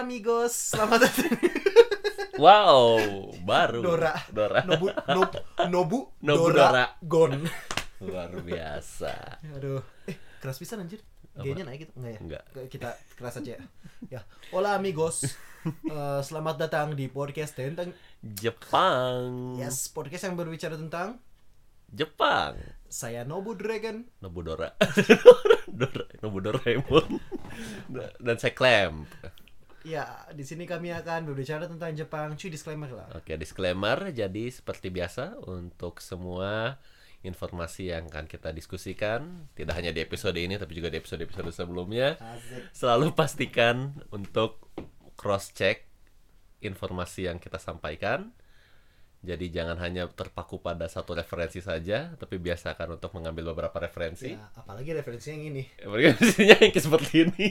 Hola amigos, selamat datang. Wow, baru. Dora. Dora. Nobu, Nobu, Nobu, Nobu Dora, Dora. Gon. Luar biasa. Aduh, eh keras pisan anjir. Apa? G-nya naik gitu enggak ya? Enggak. Kita keras aja ya. Ya, hola amigos. Eh, selamat datang di podcast tentang Jepang. Yes, podcast yang berbicara tentang Jepang. saya Nobu Dragon. Nobu Dora. Dora. Nobu Doraemon. Dan saya Clamp. Ya, di sini kami akan berbicara tentang Jepang. Cuy, disclaimer lah. Oke, disclaimer. Jadi seperti biasa untuk semua informasi yang akan kita diskusikan, tidak hanya di episode ini tapi juga di episode-episode sebelumnya, Asik. selalu pastikan untuk cross check informasi yang kita sampaikan. Jadi jangan hanya terpaku pada satu referensi saja, tapi biasakan untuk mengambil beberapa referensi. Ya, apalagi referensi yang ini. Referensinya yang seperti ini.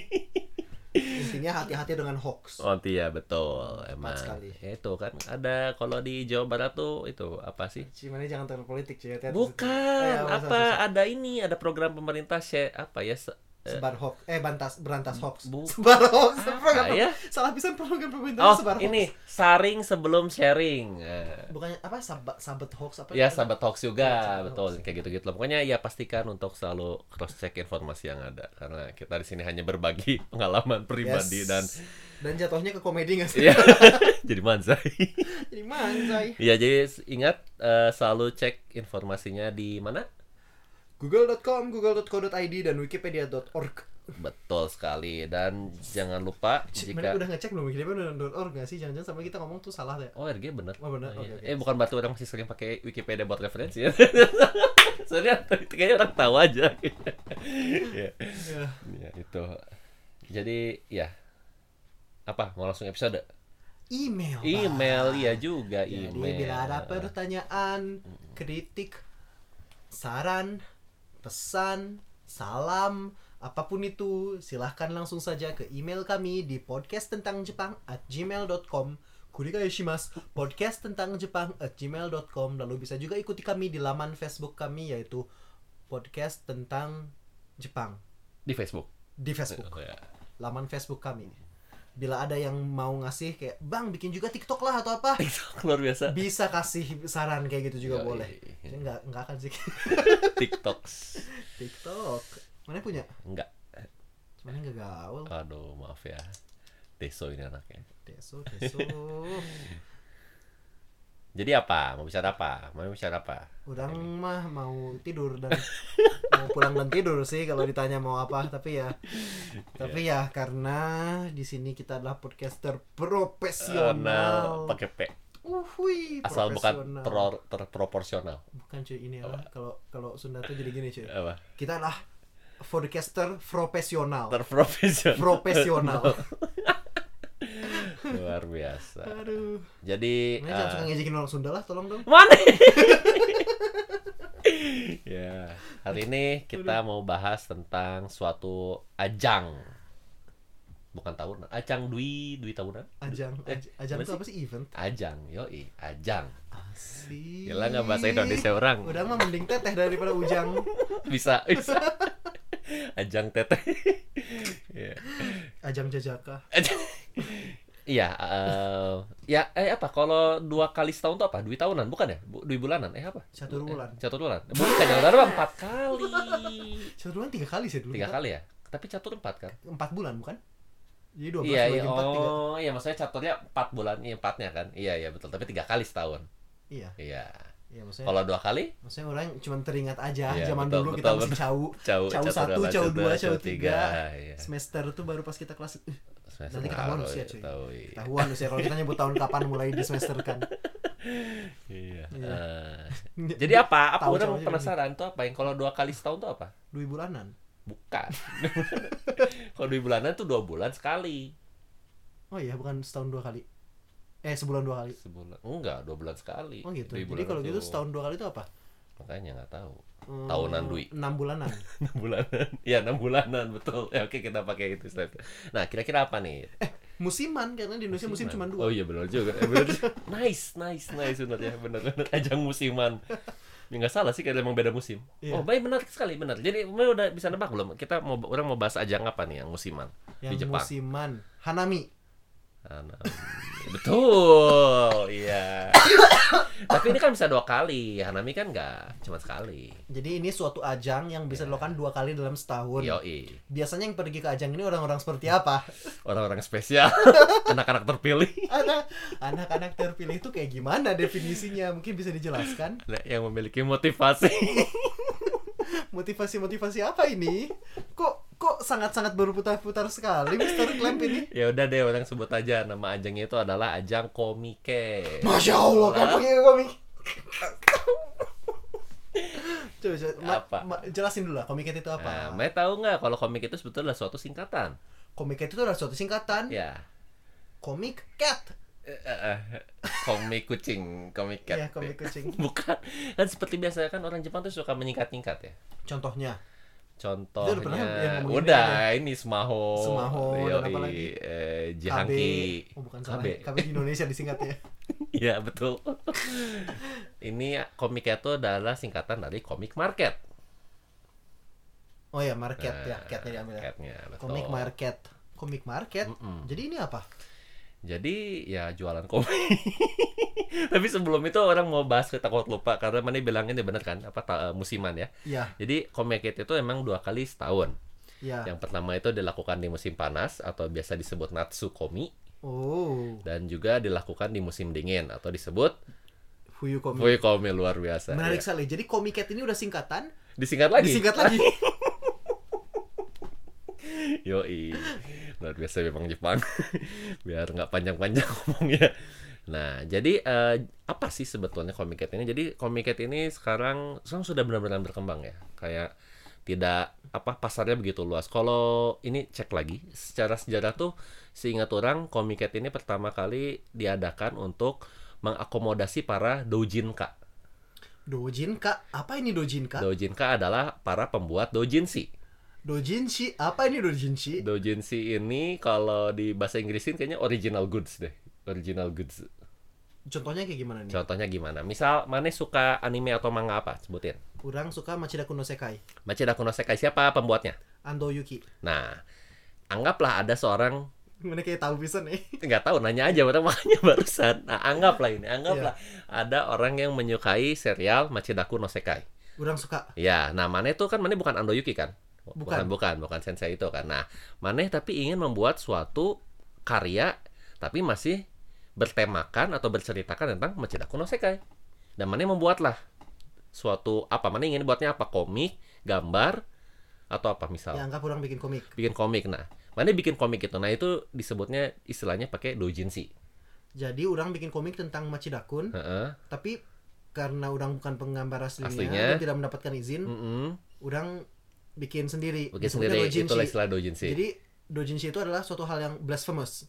Intinya hati-hati dengan hoax. Oh iya betul, emang. sekali. Ya, itu kan ada kalau di Jawa Barat tuh itu apa sih? Cuman jangan terlalu politik cuy. Bukan, Eh, apa, apa ada ini ada program pemerintah share apa ya? Eh, sebar hoax eh bantas berantas hoax Bu- sebar hoax Apa ya? salah pisan program pemerintah Oh, sebar hoax ini saring sebelum sharing. Eh, bukannya apa sabat sabet hoax apa Ya sahabat hoax juga, sahabat betul hoax. kayak gitu-gitu. lah. Pokoknya ya pastikan untuk selalu cross check informasi yang ada karena kita di sini hanya berbagi pengalaman pribadi Yes. dan dan jatuhnya ke komedi nggak sih ya jadi manzai. jadi manjai ya jadi ingat eh, selalu cek informasinya di mana? google.com google.co.id dan wikipedia.org Betul sekali. Dan jangan lupa Cik, jika udah ngecek belum wikipedia.org nggak sih? Jangan-jangan sampai kita ngomong tuh salah deh. Oh RG bener. Oh, bener. iya. Oke, oke. Eh bukan berarti orang masih sering pakai Wikipedia buat referensi ya. Soalnya kayaknya orang tahu aja. Ya. ya. ya itu. Jadi ya. Apa? Mau langsung episode? email Email ya juga Jadi email. bila ada pertanyaan, kritik, saran, pesan, salam, apa pun itu, silahkan langsung saja ke email kami di podcast tentang Jepang at gmail.com shimasu podcast tentang Jepang at gmail.com lalu bisa juga ikuti kami di laman Facebook kami yaitu podcast tentang Jepang. Di Facebook. Di Facebook. Oh, ya. laman Facebook kami bila ada yang mau ngasih kayak bang bikin juga TikTok lah atau apa Itu luar biasa. bisa kasih saran kayak gitu juga Yoi. boleh. Saya nggak nggak akan sih. TikToks TikTok. Mana punya? Enggak mana nggak gaul Aduh maaf ya. Deso ini anaknya. Deso deso Jadi apa? Mau bicara apa? Mau bicara apa? Udang mah mau tidur dan mau pulang dan tidur sih kalau ditanya mau apa tapi ya. Tapi ya karena di sini kita adalah podcaster profesional. pakai P. Uhui, asal bukan pro- terproporsional. Bukan cuy ini apa? Kalau kalau Sunda tuh jadi gini cuy. Apa? Kita adalah podcaster profesional. Terprofesional. Profesional luar biasa. Aduh. Jadi Mana jangan suka eh, ngejekin orang Sunda lah tolong dong. Mana? Ya hari ini kita mau bahas tentang suatu ajang. Bukan tahunan ajang dwi dwi tahunan? Ajang Eh, aj- ajang itu apa sih? event? Ajang yoi ajang. Asik. gila nggak bahasa Indonesia orang? Udah mah mending teteh daripada ujang. Bisa bisa. Ajang teteh. Iya. ajang jajaka Iya, eh, ya eh apa? Kalau dua kali setahun tuh apa? Dua tahunan, bukan ya? Bu, dua bulanan? Eh apa? Catur bulan. Eh, catur bulan. Bukan, yang baru empat kali. satu bulan tiga kali sih dulu Tiga kali ya? Tapi catur empat kan? empat bulan bukan jadi dua belas Iya, iya. Oh, iya maksudnya caturnya empat bulan, iya empatnya kan? Iya, iya betul. Tapi tiga kali setahun. iya Iya. iya maksudnya Kalau dua kali? maksudnya orang cuma teringat aja Iya, zaman betul, dulu betul, kita masih betul. cau Cau, Cau catur satu, cau catur dua, cau tiga. Iya. semester tuh baru pas kita kelas uh, Semester Nanti ketahuan baru, usia, ya, cuy. tahu, iya. tahuan usia kalau kita nyebut tahun kapan mulai di semester kan Iya. Iya. Eh, jadi apa? Apa Tahu orang penasaran tuh apa yang kalau dua kali setahun tuh apa? dua bulanan Bukan. Kalau dua bulanan tuh dua bulan sekali. oh iya bukan setahun dua kali eh sebulan dua kali Sebulan. Enggak, dua bulan sekali. oh gitu Dua jadi kalau gitu setahun dua kali itu apa Makanya nggak tahu. Hmm, Tahunan, Dwi. enam bulanan Enam bulanan. Iya, enam bulanan betul. Ya oke kita pakai itu Step. Nah, kira-kira apa nih? musiman karena di Indonesia musim cuma dua Oh iya benar juga. Eh, benar. nice, nice, nice benar ya. Benar benar ajang musiman. Ya nggak salah sih karena emang beda musim. Iya. Oh, baik benar sekali, benar. Jadi, udah bisa nebak belum? Kita mau orang mau bahas ajang apa nih yang musiman yang di Jepang? musiman Hanami. Betul, iya. Tapi ini kan bisa dua kali. Hanami kan nggak cuma sekali. Jadi ini suatu ajang yang bisa dilakukan dua kali dalam setahun. Yoi. Biasanya yang pergi ke ajang ini orang-orang seperti apa? Orang-orang spesial, anak-anak terpilih. Anak anak-anak terpilih itu kayak gimana definisinya? Mungkin bisa dijelaskan? Nah, yang memiliki motivasi. Motivasi-motivasi apa ini? Kok kok sangat-sangat berputar-putar sekali Mister Clamp ini? ya udah deh orang sebut aja nama ajangnya itu adalah ajang komike. Masya Allah, kamu pakai komik. Coba, coba ma- Apa? ma- jelasin dulu lah komik itu apa? Nah, Mai tahu nggak kalau komik itu sebetulnya suatu singkatan? komik itu adalah suatu singkatan Ya. komik cat. Eh, komik kucing, komik cat. Iya, komik kucing. Bukan. Kan seperti biasa kan orang Jepang tuh suka menyingkat-nyingkat ya. Contohnya, Contohnya udah pernah yang ngomongin udah ini ini Sumaho. Sumaho, dan apa lagi? eh, KB. Jihangki. Oh, bukan. KB. KB di Indonesia disingkatnya. Iya, betul. ini komiknya itu adalah singkatan dari komik market. Oh ya, market Nah, ya, catnya diambil ya. catnya, betul. Komik market. Komik market. Mm-mm. Jadi ini apa? Jadi ya jualan komik. Tapi sebelum itu orang mau bahas kita takut lupa karena mana bilangin ya bener kan apa ta- musiman ya. Ya, Jadi komik itu emang dua kali setahun. ya. Yang pertama itu dilakukan di musim panas atau biasa disebut Natsukomi Oh, dan juga dilakukan di musim dingin atau disebut Fuyu komik. Fuikomi luar biasa. Menarik ya. sekali. Jadi komik cat ini udah singkatan, Disingkat lagi. disingkat lagi. Yoi. Luar biasa memang Jepang. Biar nggak panjang-panjang ngomongnya. Nah, jadi eh, apa sih sebetulnya Comic Cat ini? Jadi Comic Cat ini sekarang sekarang sudah benar-benar berkembang ya. Kayak tidak apa pasarnya begitu luas. Kalau ini cek lagi secara sejarah tuh seingat orang Comic Cat ini pertama kali diadakan untuk mengakomodasi para doujinka. Dojinka, apa ini dojinka? Doujinka adalah para pembuat doujinshi. Dojinshi, apa ini dojinshi? Doujinshi ini kalau di bahasa Inggrisin kayaknya original goods deh. Original goods. Contohnya kayak gimana nih? Contohnya gimana? Misal, mana suka anime atau manga apa? Sebutin. Kurang suka Machida Kuno Sekai, Machida Kuno Sekai siapa pembuatnya? Ando Yuki. Nah, anggaplah ada seorang Mana kayak tahu bisa nih? nggak tahu nanya aja makanya barusan. Nah, anggaplah ini, anggaplah ada orang yang menyukai serial Machida Kuno Sekai. Kurang suka. Ya, nah Maneh itu kan Maneh bukan Ando Yuki kan? Bukan. bukan, bukan sensei itu kan. Nah, Maneh tapi ingin membuat suatu karya tapi masih bertemakan atau berceritakan tentang Machida Kuno Sekai. Dan Maneh membuatlah suatu apa? Maneh ingin buatnya apa? Komik, gambar atau apa misal? Ya anggap orang bikin komik. Bikin komik. Nah, Maneh bikin komik itu. Nah, itu disebutnya istilahnya pakai doujinshi. Jadi orang bikin komik tentang Machida Kun, Heeh. tapi karena orang bukan penggambar aslinya, Aslinya. tidak mendapatkan izin, Mm-mm. orang bikin sendiri. Bikin sendiri itulah istilah doujinshi. Jadi dojinshi itu adalah suatu hal yang blasphemous.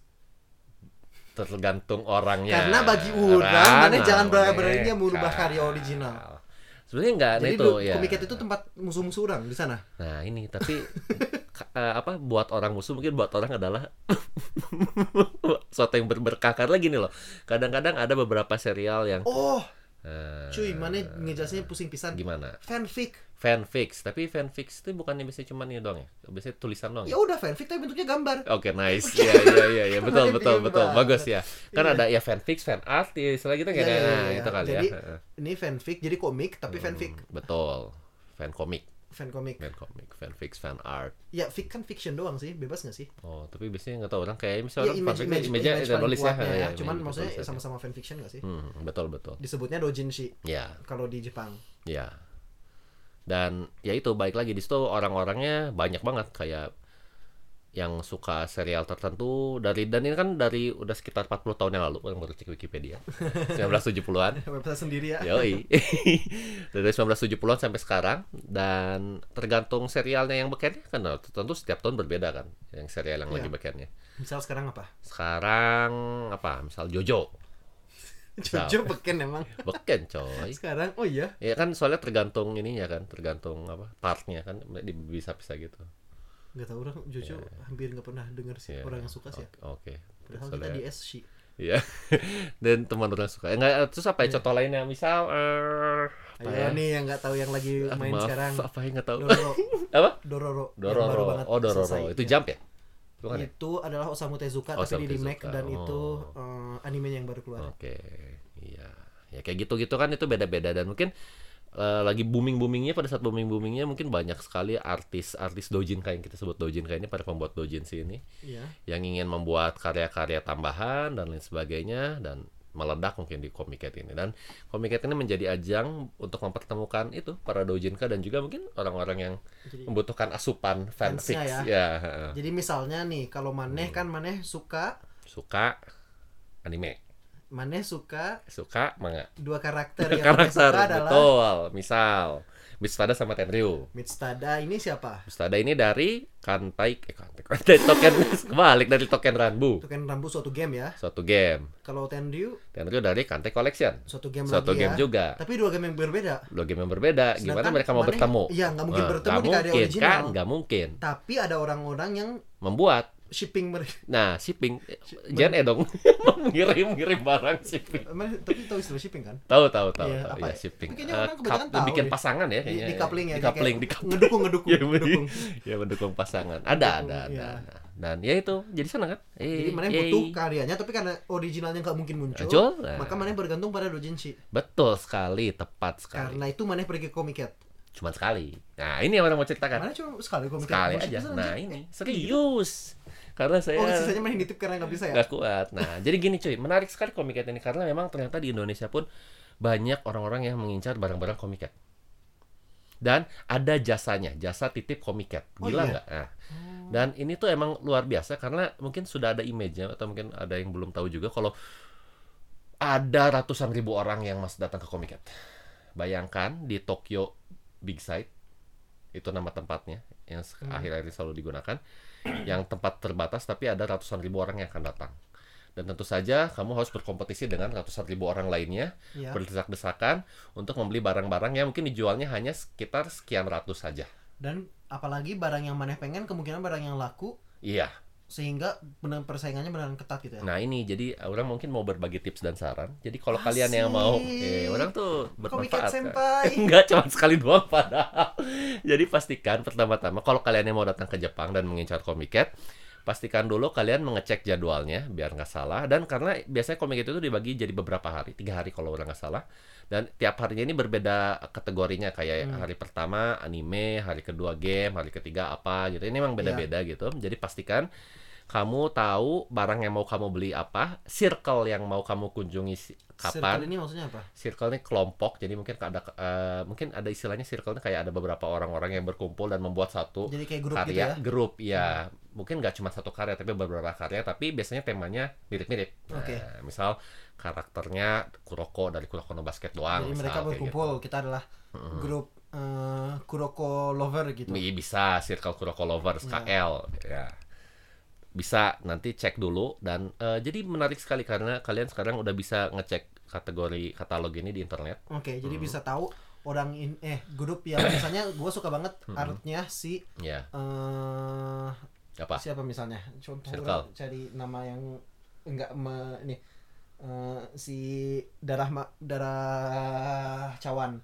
tergantung orangnya. Karena bagi orang, mana jangan berani-beraninya merubah karya original. Sebenarnya enggak nah Jadi itu ya. komik itu tempat musuh-musuh orang di sana. Nah, ini tapi eh, apa buat orang musuh mungkin buat orang adalah suatu yang berberkah karena gini loh. Kadang-kadang ada beberapa serial yang Oh, eh, cuy, mana ngejelasinnya pusing pisan. gimana? Fanfic. Fanfics, tapi fanfics itu bukannya biasanya cuma ini doang ya? Biasanya tulisan doang Ya ya? udah fanfic tapi bentuknya gambar. Oke, nice. Iya, iya, iya, iya. Betul, betul, betul. Bagus ya. Kan Iya. ada ya fanfics, fan art, ya, istilah gitu kayak iya, nah, iya, itu kali Jadi, ya. Heeh. Ini fanfic jadi komik tapi fanfic. Hmm, betul. Fan komik, Fan komik. fan komik, fanfics, fan art. Ya, fic kan fiction doang sih, bebas gak sih? Oh, tapi biasanya nggak tahu orang kayak Ya, misalnya orang image, image, image, image nulis ya. ya. ya, Cuman maksudnya tulisannya. sama-sama fanfiction gak sih? Hmm, betul betul. Disebutnya dojinshi Ya, kalau di Jepang. ya. Dan ya itu baik lagi di situ orang-orangnya banyak banget kayak yang suka serial tertentu dari dan ini kan dari udah sekitar 40 tahun yang lalu orang baru cek Wikipedia 1970-an Website sendiri ya. Yoi. Dari 1970-an sampai sekarang dan tergantung serialnya yang bekennya kan nah, tentu setiap tahun berbeda kan yang serial yang Iya. lagi bekennya. Misal sekarang apa? Sekarang apa? Misal Jojo. Jojo beken emang. Beken coy. Sekarang, oh iya. Ya kan soalnya tergantung ininya kan, tergantung apa? partnya kan di- bisa-bisa gitu. Gak tau orang Jojo hampir gak pernah denger sih Iya. orang yang suka sih. ya. Oke. Padahal kita Soalnya- di SC. Iya. Dan teman orang suka. Enggak terus apa ya contoh lainnya? Misal eh apa Ayo ya? nih yang gak tahu yang lagi Ah, main maaf, sekarang. apa yang nggak tahu? Dororo. apa? Dororo. Dororo. banget Oh, Dororo. selesai. Itu Ya. jump ya? Bukan ya? Itu adalah Osamu Tezuka Osamu tapi di remake dan oh. itu eh, animenya yang baru keluar. Oke, iya. Ya kayak gitu-gitu kan itu beda-beda dan mungkin eh, lagi booming-boomingnya pada saat booming-boomingnya mungkin banyak sekali artis-artis doujinka yang kita sebut doujinka ini para pembuat doujinshi ini Iya. yang ingin membuat karya-karya tambahan dan lain sebagainya dan meledak mungkin di Comiket ini dan Comiket ini menjadi ajang untuk mempertemukan itu para doujinka dan juga mungkin orang-orang yang Jadi, membutuhkan asupan Fansnya ya, heeh. jadi misalnya nih kalau Maneh Hmm. kan Maneh suka suka anime Maneh suka suka manga. dua karakter yang karakter suka adalah betul. Misal Mitstada sama Tenryu. Mitstada ini siapa? Mitstada ini dari Kantai eh Kantai, Kantai Token kebalik dari Token Ranbu Itu kan Rambu suatu game ya. suatu game. Kalau Tenryu? Tenryu dari Kantai Collection. Suatu game suatu lagi game ya. juga. Tapi dua game yang berbeda. dua game yang berbeda. Gimana Sedangkan mereka mau Maneh- bertemu? Iya, nggak mungkin Nah, bertemu di karya mungkin, original. kan? Nggak mungkin. Tapi ada orang-orang yang membuat shipping mereka. nah shipping Jen eh dong ngirim ngirim barang shipping Tapi tahu istilah shipping kan? tahu tahu tahu Iya, apa ya ya? shipping Tapi kayaknya Eh, orang kebanyakan kap- tahu bikin deh. pasangan ya kayaknya di coupling ya. di coupling di coupling Ngedukung, ngedukung, ya, ngedukung. ya mendukung pasangan ada ada ada, iya. dan ya itu jadi senang kan eh, Jadi mana yeay. butuh karyanya, tapi karena originalnya nggak mungkin muncul, Muncul, nah. maka mana bergantung pada doujinshi. betul sekali tepat sekali Karena itu mana pergi ke Comiket. cuma sekali nah ini yang orang mau ceritakan Mana cuma sekali Comiket. sekali aja nah ini serius karena saya Oh, sisanya mana nitip karena nggak bisa ya? nggak kuat. Nah, jadi gini cuy, menarik sekali komiket ini karena memang ternyata di Indonesia pun banyak orang-orang yang mengincar barang-barang komiket. Dan ada jasanya, jasa titip komiket. Oh, Gila iya? nggak? Nah, dan ini tuh emang luar biasa karena mungkin sudah ada image-nya atau mungkin ada yang belum tahu juga kalau ada ratusan ribu orang yang masih datang ke komiket. Bayangkan di Tokyo Big Sight itu nama tempatnya yang Hmm. akhir-akhir ini selalu digunakan yang tempat terbatas tapi ada ratusan ribu orang yang akan datang. Dan tentu saja kamu harus berkompetisi dengan ratusan ribu orang lainnya Iya. berdesak-desakan untuk membeli barang-barang yang mungkin dijualnya hanya sekitar sekian ratus saja. Dan apalagi barang yang maneh pengen kemungkinan barang yang laku. Iya sehingga benar persaingannya benar ketat gitu ya. nah ini jadi orang mungkin mau berbagi tips dan saran jadi kalau Asik. kalian yang mau eh orang tuh Komiket bermanfaat kan? Enggak, cuma sekali doang padahal. Jadi pastikan pertama-tama kalau kalian yang mau datang ke Jepang dan mengincar Comiket, pastikan dulu kalian mengecek jadwalnya biar nggak salah. Dan karena biasanya Comiket itu dibagi jadi beberapa hari, tiga hari kalau orang nggak salah. Dan tiap harinya ini berbeda kategorinya kayak Hmm. hari pertama anime, hari kedua game, hari ketiga apa gitu. Ini memang beda-beda gitu. Jadi pastikan kamu tahu barang yang mau kamu beli apa, circle yang mau kamu kunjungi kapan Circle ini maksudnya apa? circle ini kelompok jadi mungkin ada eh, mungkin ada istilahnya circle ini kayak ada beberapa orang-orang yang berkumpul dan membuat satu Jadi kayak grup karya gitu ya. grup ya mungkin nggak cuma satu karya tapi beberapa karya tapi biasanya temanya mirip-mirip Nah, Oke. misal karakternya Kuroko dari Kuroko no Basket doang Jadi misal, mereka berkumpul, kita adalah grup eh, Kuroko lover gitu. gitu. Iya, bisa circle Kuroko lovers Ya. KL ya bisa nanti cek dulu dan eh, jadi menarik sekali karena kalian sekarang udah bisa ngecek kategori katalog ini di internet Oke, jadi Hmm. bisa tahu orang in eh grup yang misalnya gue suka banget Hmm. artnya si ya eh apa siapa misalnya contoh Circle. cari nama yang enggak me, ini eh, si darah ma, darah cawan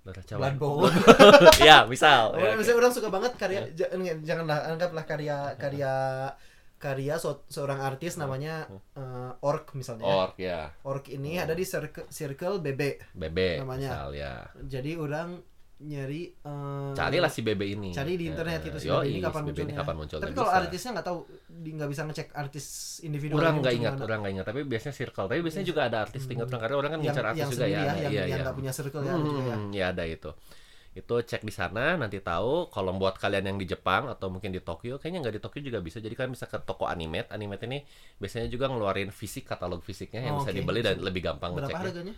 Darah cawan. Ya, misal. Oh, Ya, misalnya orang suka banget karya ja- enggak, janganlah anggaplah karya karya karya so- seorang artis namanya eh, Orc misalnya. Orc ya, Orc ini ada di circle, circle BB. bebe Namanya. misal ya. Jadi orang nyari eh, Carilah si bebe ini. cari di internet Eh, itu si BB ini kapan si bebe munculnya. ini kapan munculnya. Tapi kalau Bisa. artisnya nggak tahu, di nggak bisa ngecek artis individu. Orang yang nggak muncul ingat, orang nggak ingat. Tapi biasanya circle. Tapi biasanya juga ada artis tingkat orang karena orang kan yang, ngincar artis yang juga ya. ya, yang Iya, yang iya. nggak punya circle ya, juga ya. Hmm, ya ada itu. Itu cek di sana nanti tahu. Kalau buat kalian yang di Jepang atau mungkin di Tokyo, kayaknya nggak di Tokyo juga bisa. Jadi kalian bisa ke toko Animate. Animate ini biasanya juga ngeluarin fisik katalog fisiknya yang Oh, bisa oke. dibeli dan lebih gampang Berapa ngeceknya. harganya?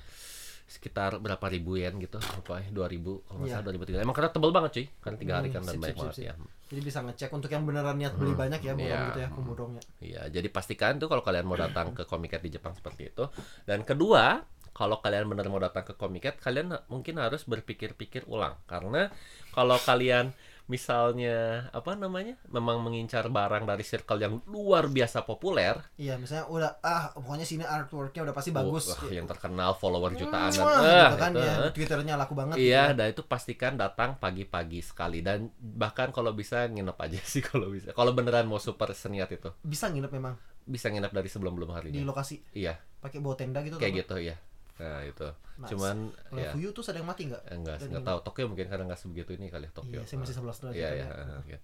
sekitar berapa ribu yen gitu apa dua ribu kalau nggak Iya. salah dua ribu tiga emang karena tebel banget cuy karena tiga hari Hmm, kan dan sip, banyak sip, banget sip, ya Jadi bisa ngecek untuk yang beneran niat beli banyak ya, bukan iya. gitu ya, kumurongnya. iya jadi pastikan tuh kalau kalian mau datang ke Comiket di Jepang seperti itu dan kedua kalau kalian benar mau datang ke Comiket kalian mungkin harus berpikir-pikir ulang karena kalau kalian misalnya apa namanya memang mengincar barang dari circle yang luar biasa populer Iya, misalnya udah ah pokoknya sini artworknya udah pasti bagus. wah, yang terkenal follower jutaan dan Wah, eh, gitu kan itu, ya, eh. Twitternya laku banget. Iya, gitu. dan itu pastikan datang pagi-pagi sekali dan bahkan kalau bisa nginep aja sih kalau bisa. Kalau beneran mau super seniat itu, Bisa nginep memang bisa nginep dari sebelum-belum di harinya. lokasi Iya, pakai bawa tenda gitu. kayak gitu ya. Nah, itu. Nice. Cuman Kalau ya Fuyu tuh ada yang mati nggak? enggak Dan enggak tahu Tokyo mungkin karena nggak sebegitu ini kali ya, Tokyo. Iya, saya masih 11 derajat. Iya, iya. ya.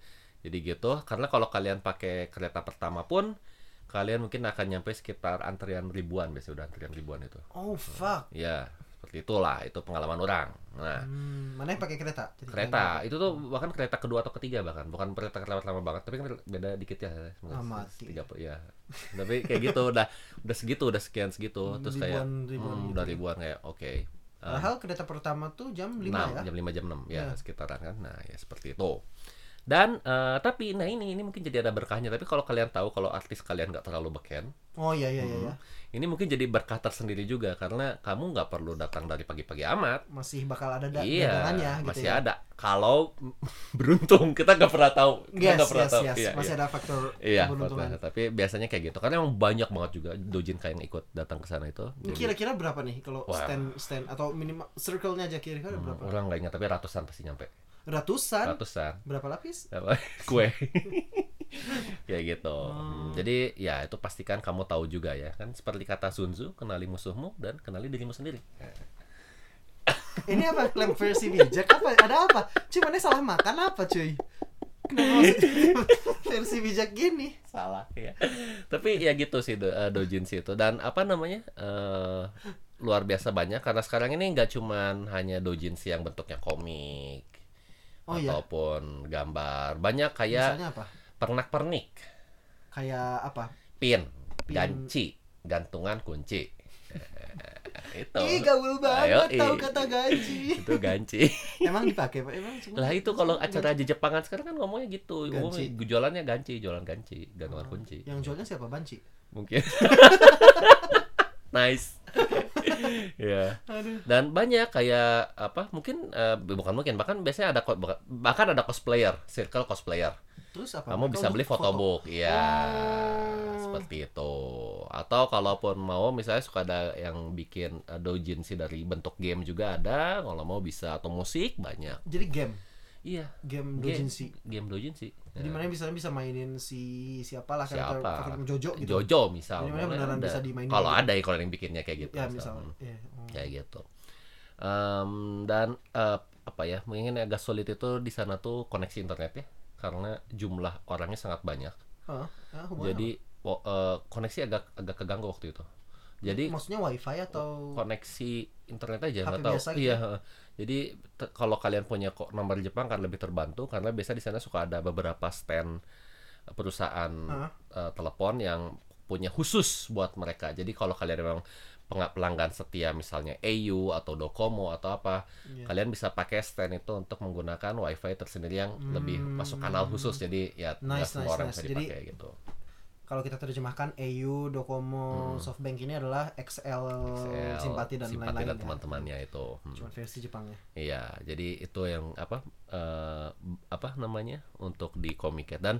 Jadi gitu, karena kalau kalian pakai kereta pertama pun kalian mungkin akan nyampe sekitar antrian ribuan biasanya udah antrian ribuan itu. Oh fuck. Ya, seperti itulah itu pengalaman orang. Nah, Hmm, mana yang pakai kereta? Jadi kereta. itu tuh bahkan kereta kedua atau ketiga bahkan. Bukan kereta kereta pertama banget tapi kan beda dikit ya Ah, tiga puluh ya tapi kayak gitu udah udah segitu udah sekian segitu. Terus kayak Ribuan- ribuan hmm, gitu udah ya. ribuan kayak oke. Eh, Padahal kereta pertama tuh jam 5 enam ya. jam lima jam enam ya Ya. sekitaran kan. Nah ya seperti itu dan eh, tapi nah ini ini mungkin jadi ada berkahnya tapi kalau kalian tahu kalau artis kalian nggak terlalu beken Oh iya iya iya. Hmm. iya. ini mungkin jadi berkah tersendiri juga karena kamu nggak perlu datang dari pagi-pagi amat Masih bakal ada da iya, dagangannya gitu masih ya. ada. Kalau beruntung kita nggak pernah tahu, kita Yes, nggak pernah yes, tahu. yes. Iya, Masih iya. ada faktor Iya, keberuntungan. faktornya. tapi biasanya kayak gitu. Karena emang banyak banget juga dojin kayak yang ikut datang ke sana itu. Kira-kira berapa nih kalau stand stand atau minimal circle-nya aja kira-kira hmm, berapa? orang nggak ingat tapi ratusan pasti nyampe. Ratusan? Ratusan. Berapa lapis? Apa? Kue. kayak gitu. Oh. Hmm, Jadi ya itu pastikan kamu tahu juga ya kan seperti kata Sun Tzu, kenali musuhmu dan kenali dirimu sendiri. Ini apa klaim versi bijak apa? Ada apa? Cuman salah makan apa cuy? Kenapa versi bijak gini? salah ya tapi ya gitu sih do, eh, dojin sih itu dan apa namanya eh luar biasa banyak karena sekarang ini nggak cuman hanya dojin sih yang bentuknya komik Oh iya. ataupun gambar banyak kayak Misalnya apa? pernak pernik Kayak apa? pin, Pin. ganci gantungan kunci itu Ih gaul Ayo, banget tahu ih. kata gaji. itu ganci Emang dipakai Pak? Emang cuma lah itu kalau acara di Jepangan sekarang kan ngomongnya gitu Ganci. ngomongnya jualannya ganci jualan ganci gantungan kunci Yang jualnya siapa? Banci. mungkin nice ya dan banyak kayak apa mungkin eh, bukan mungkin bahkan biasanya ada bahkan ada cosplayer circle cosplayer. Terus apa? kamu bisa beli foto. photobook ya Oh. seperti itu. Atau kalaupun mau misalnya suka ada yang bikin eh, doujin sih dari bentuk game juga ada. Kalau mau bisa atau musik banyak. Jadi game, iya game game doujinshi. game doujin sih Jadi mana bisa bisa mainin si siapa lah karakter siapa karakter Jojo gitu. Jojo misal Jadi mana beneran ada. bisa dimainin kalau gitu. ada ya kalau yang bikinnya kayak gitu Ya misal. misal. Hmm. Iya. oh. kayak gitu Em, dan eh, apa ya mungkin agak sulit itu di sana tuh koneksi internet ya karena jumlah orangnya sangat banyak Hah? Ah, jadi wo- eh, koneksi agak agak keganggu waktu itu jadi maksudnya wifi atau koneksi internet aja nggak tahu gitu iya ya? heeh. Jadi kalau kalian punya kok nomor Jepang kan lebih terbantu karena biasa di sana suka ada beberapa stand eh, perusahaan Hah? eh, telepon yang punya khusus buat mereka jadi kalau kalian memang pelanggan setia misalnya AU atau Docomo atau apa Iya. kalian bisa pakai stand itu untuk menggunakan wifi tersendiri yang lebih masuk kanal khusus jadi ya Hmm. Nice, semua nice, orang nice. bisa Jadi- dipakai gitu kalau kita terjemahkan AU, Docomo, SoftBank ini adalah XL, XL, simpati dan simpati lain-lain dan ya. teman-temannya itu Hmm. Cuma versi Jepangnya. Iya, jadi itu yang apa eh, apa namanya untuk di Comiket dan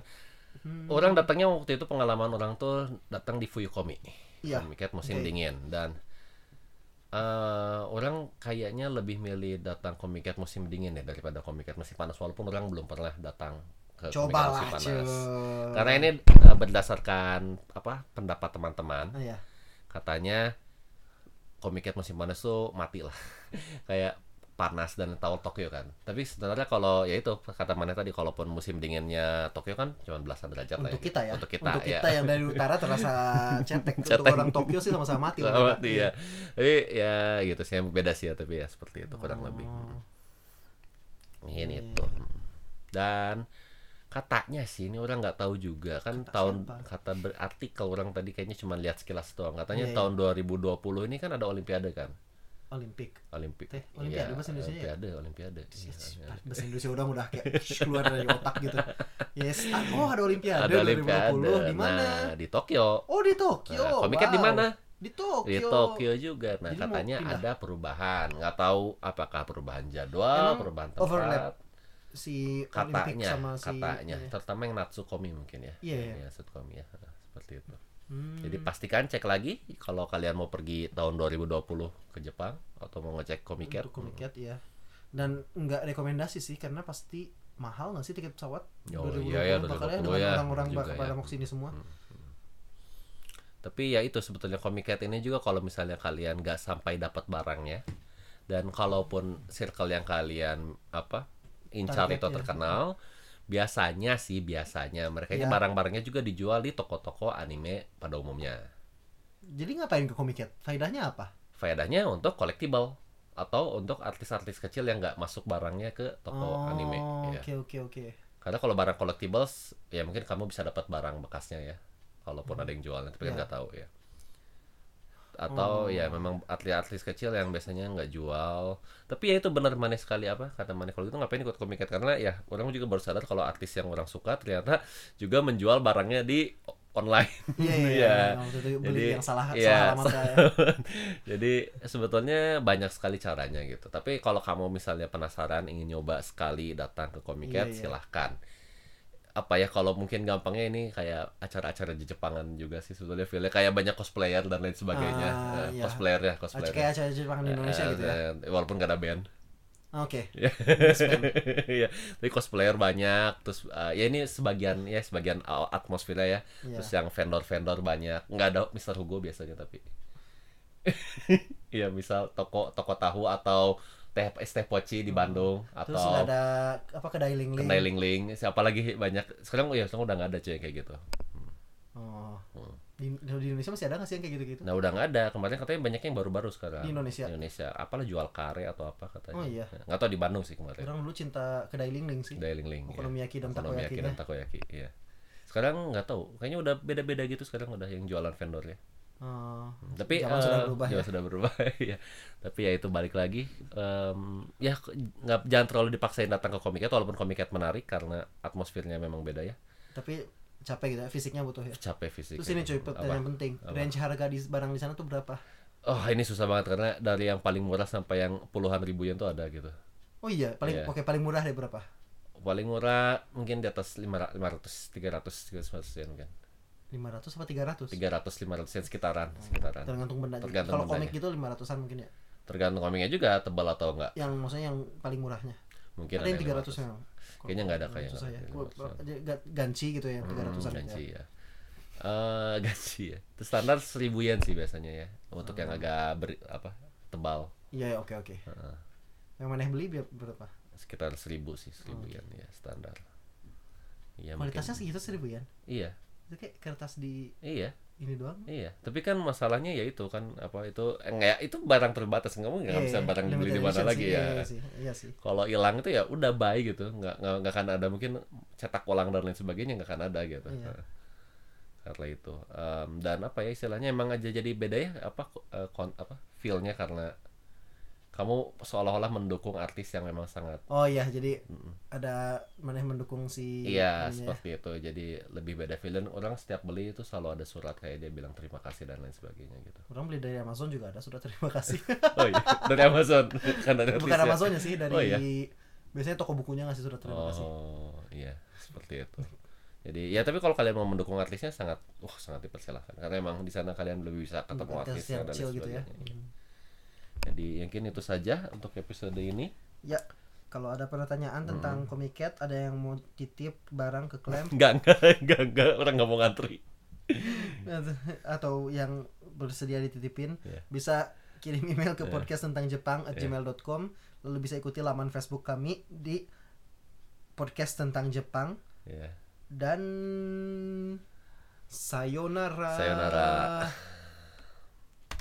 Hmm. orang datangnya waktu itu pengalaman orang tuh datang di Fuyukomi, Iya, Comiket musim oke. dingin dan eh, orang kayaknya lebih milih datang Comiket musim dingin ya daripada Comiket musim panas walaupun orang belum pernah datang ke Comiket Coba musim lah, panas. cuy. Karena ini eh, berdasarkan apa pendapat teman-teman Ah, ya. katanya komiket musim panas tuh mati lah kayak panas dan tahu Tokyo kan tapi sebenarnya kalau ya itu kata mana tadi kalaupun musim dinginnya Tokyo kan cuma belasan derajat lah Untuk kita ya. untuk kita, ya. yang dari utara terasa cetek. Untuk Cetek. orang Tokyo sih sama-sama mati. Sama mati ya tapi ya gitu sih beda sih ya tapi ya seperti itu kurang Oh. lebih ini itu dan katanya sih ini orang nggak tahu juga kan Kata tahun siapa? kata berartikel orang tadi kayaknya cuma lihat sekilas doang katanya Iya, iya. tahun 2020 ini kan ada olimpiade kan Olimpik. Olimpik. Teh, Olimpiade bahasa Indonesia ya? Olimpiade, Olimpiade. Iya, iya. Ah, Bahasa Indonesia udah udah kayak keluar dari otak gitu. Yes. Ah, oh ada Olimpiade Ada Olimpiade. 2020 di mana? Nah, di Tokyo. Oh di Tokyo. Nah, Comiket di Wow. mana? Di Tokyo. Di Tokyo juga. Nah, Jadi katanya ada perubahan. Nggak tahu apakah perubahan jadwal, Emang perubahan tempat. overlap? Si Olympic katanya sama si katanya. iya. terutama yang Natsukomi mungkin ya. Iya, iya. ya Natsukomi ya. Seperti itu. Hmm. jadi pastikan cek lagi kalau kalian mau pergi tahun 2020 ke Jepang atau mau ngecek Comiket untuk komiket ya dan nggak rekomendasi sih karena pasti mahal nggak sih tiket pesawat? Oh, 2020 iya, iya, bakal 2020 ya dengan ya, orang-orang bakal pada ya. mau ke sini semua. Tapi ya itu sebetulnya Comiket ini juga kalau misalnya kalian nggak sampai dapat barangnya dan kalaupun circle yang kalian apa incar itu ya. terkenal, biasanya sih biasanya mereka ini Ya. barang-barangnya juga dijual di toko-toko anime pada umumnya. jadi ngapain ke komiket faedahnya apa Faedahnya untuk collectible atau untuk artis-artis kecil yang nggak masuk barangnya ke toko anime. Oh, ya. oke oke oke Karena kalau barang collectibles ya mungkin kamu bisa dapat barang bekasnya ya. Kalaupun ada yang jualnya, tapi kan Ya. nggak tahu ya. Atau Oh. ya memang artis-artis kecil yang biasanya nggak jual. Tapi ya itu benar manis sekali apa kata manis kalau gitu ngapain ikut komiket karena ya orang juga baru sadar kalau artis yang orang suka ternyata juga menjual barangnya di online. iya waktu itu beli Jadi, yang salah iya, salah alamat ya. Jadi sebetulnya banyak sekali caranya gitu. Tapi kalau kamu misalnya penasaran ingin nyoba sekali datang ke Comiket, Iya, iya. silahkan. Apa ya kalau mungkin gampangnya ini kayak acara-acara di Jepangan juga sih sebetulnya feelnya kayak banyak cosplayer dan lain sebagainya. Ah, Eh, iya. Cosplayer ya, cosplayer. kayak acara Jepang di Indonesia Eh, gitu ya Walaupun gak ada band. oke Ya. Iya, tapi cosplayer banyak. Terus eh, ya ini sebagian ya sebagian uh, atmosfernya ya. Iya. Terus yang vendor-vendor banyak. Nggak ada Mr. Hugo biasanya tapi. Iya, misal toko toko tahu atau teh es teh poci di Bandung Hmm. terus atau nggak ada apa kedai ling ling kedai ling-ling. Siapa lagi banyak. Sekarang ya sekarang udah nggak ada cuy kayak gitu. oh Hmm. di, di Indonesia masih ada nggak sih yang kayak gitu gitu Nah, udah nggak ada. Kemarin katanya banyak yang baru-baru sekarang. Di Indonesia? Indonesia. Apalah jual kare atau apa katanya. Oh, iya. Nggak tahu di Bandung sih kemarin. orang dulu cinta kedai ling ling sih Kedai ling-ling. ya. Okonomiyaki dan Okonomiyaki takoyaki dan nya. takoyaki iya sekarang nggak tahu kayaknya udah beda-beda gitu sekarang udah yang jualan vendornya Oh, tapi Zaman sudah eh, berubah zaman ya. sudah berubah ya tapi ya itu balik lagi em, ya nggak jangan terlalu dipaksain datang ke komiket walaupun komiket menarik karena atmosfernya memang beda ya. Tapi capek gitu ya fisiknya butuh ya? Capek fisik terus ini cuy pertanyaan penting range harga di barang di sana tuh berapa? Oh ini susah banget karena dari yang paling murah sampai yang puluhan ribu yen tuh ada gitu. Oh iya paling Iya. oke paling murah deh berapa? Paling murah mungkin di atas 500 500 300 300 yen kan 500 apa 300 300 500 yen sekitaran sekitaran tergantung benda. Tergantung kalau komik bendanya. gitu 500an mungkin ya tergantung komiknya juga tebal atau enggak yang maksudnya yang paling murahnya mungkin ada yang 300 500. memang Kayaknya nggak ada kayak susah ya nggak ada Gua- 500. dia ga- ganci gitu ya 300an Hmm, gitu ganci ya. ya. Eh ganci ya. Itu standar 1000 yen sih biasanya ya. Untuk yang Hmm. agak ber, apa? tebal. iya iya, oke oke Heeh. yang mana beli bi- berapa Sekitar 1000 sih, 1000 yen ya standar. Iya mungkin. kualitasnya segitu seribu ya Iya. Itu kayak kertas di Iya, ini doang iya. Tapi kan masalahnya ya itu kan apa itu enggak itu barang terbatas kamu nggak Iya, bisa iya. barang dibeli di mana lagi sih, ya. iya, iya sih iya sih Kalau hilang itu ya udah bye gitu, nggak nggak nggak akan ada mungkin cetak ulang dan lain sebagainya nggak akan ada gitu. Iya. Karena itu Em, dan apa ya istilahnya emang aja jadi beda ya apa eh, kon, apa feelnya karena kamu seolah-olah mendukung artis yang memang sangat oh iya jadi ada mana yang mendukung si iya ya. seperti itu jadi lebih beda dan orang setiap beli itu selalu ada surat kayak dia bilang terima kasih dan lain sebagainya gitu orang beli dari Amazon juga ada sudah terima kasih oh iya dari Amazon kan dari bukan ya? Amazonnya sih dari Oh, iya. biasanya toko bukunya ngasih surat terima kasih Oh iya seperti itu. Jadi ya tapi kalau kalian mau mendukung artisnya sangat wah sangat dipersilahkan karena emang di sana kalian lebih bisa ketemu Artis artisnya dan lain gitu ya sebagainya. Jadi mungkin itu saja untuk episode ini. ya kalau ada pertanyaan tentang Comiket ada yang mau titip barang ke Clem Enggak enggak enggak enggak orang nggak mau ngantri. atau yang bersedia dititipin Iya. bisa kirim email ke podcast tentang Jepang at gmail.com lalu bisa ikuti laman Facebook kami di podcast tentang Jepang Ya. dan sayonara Sayonara.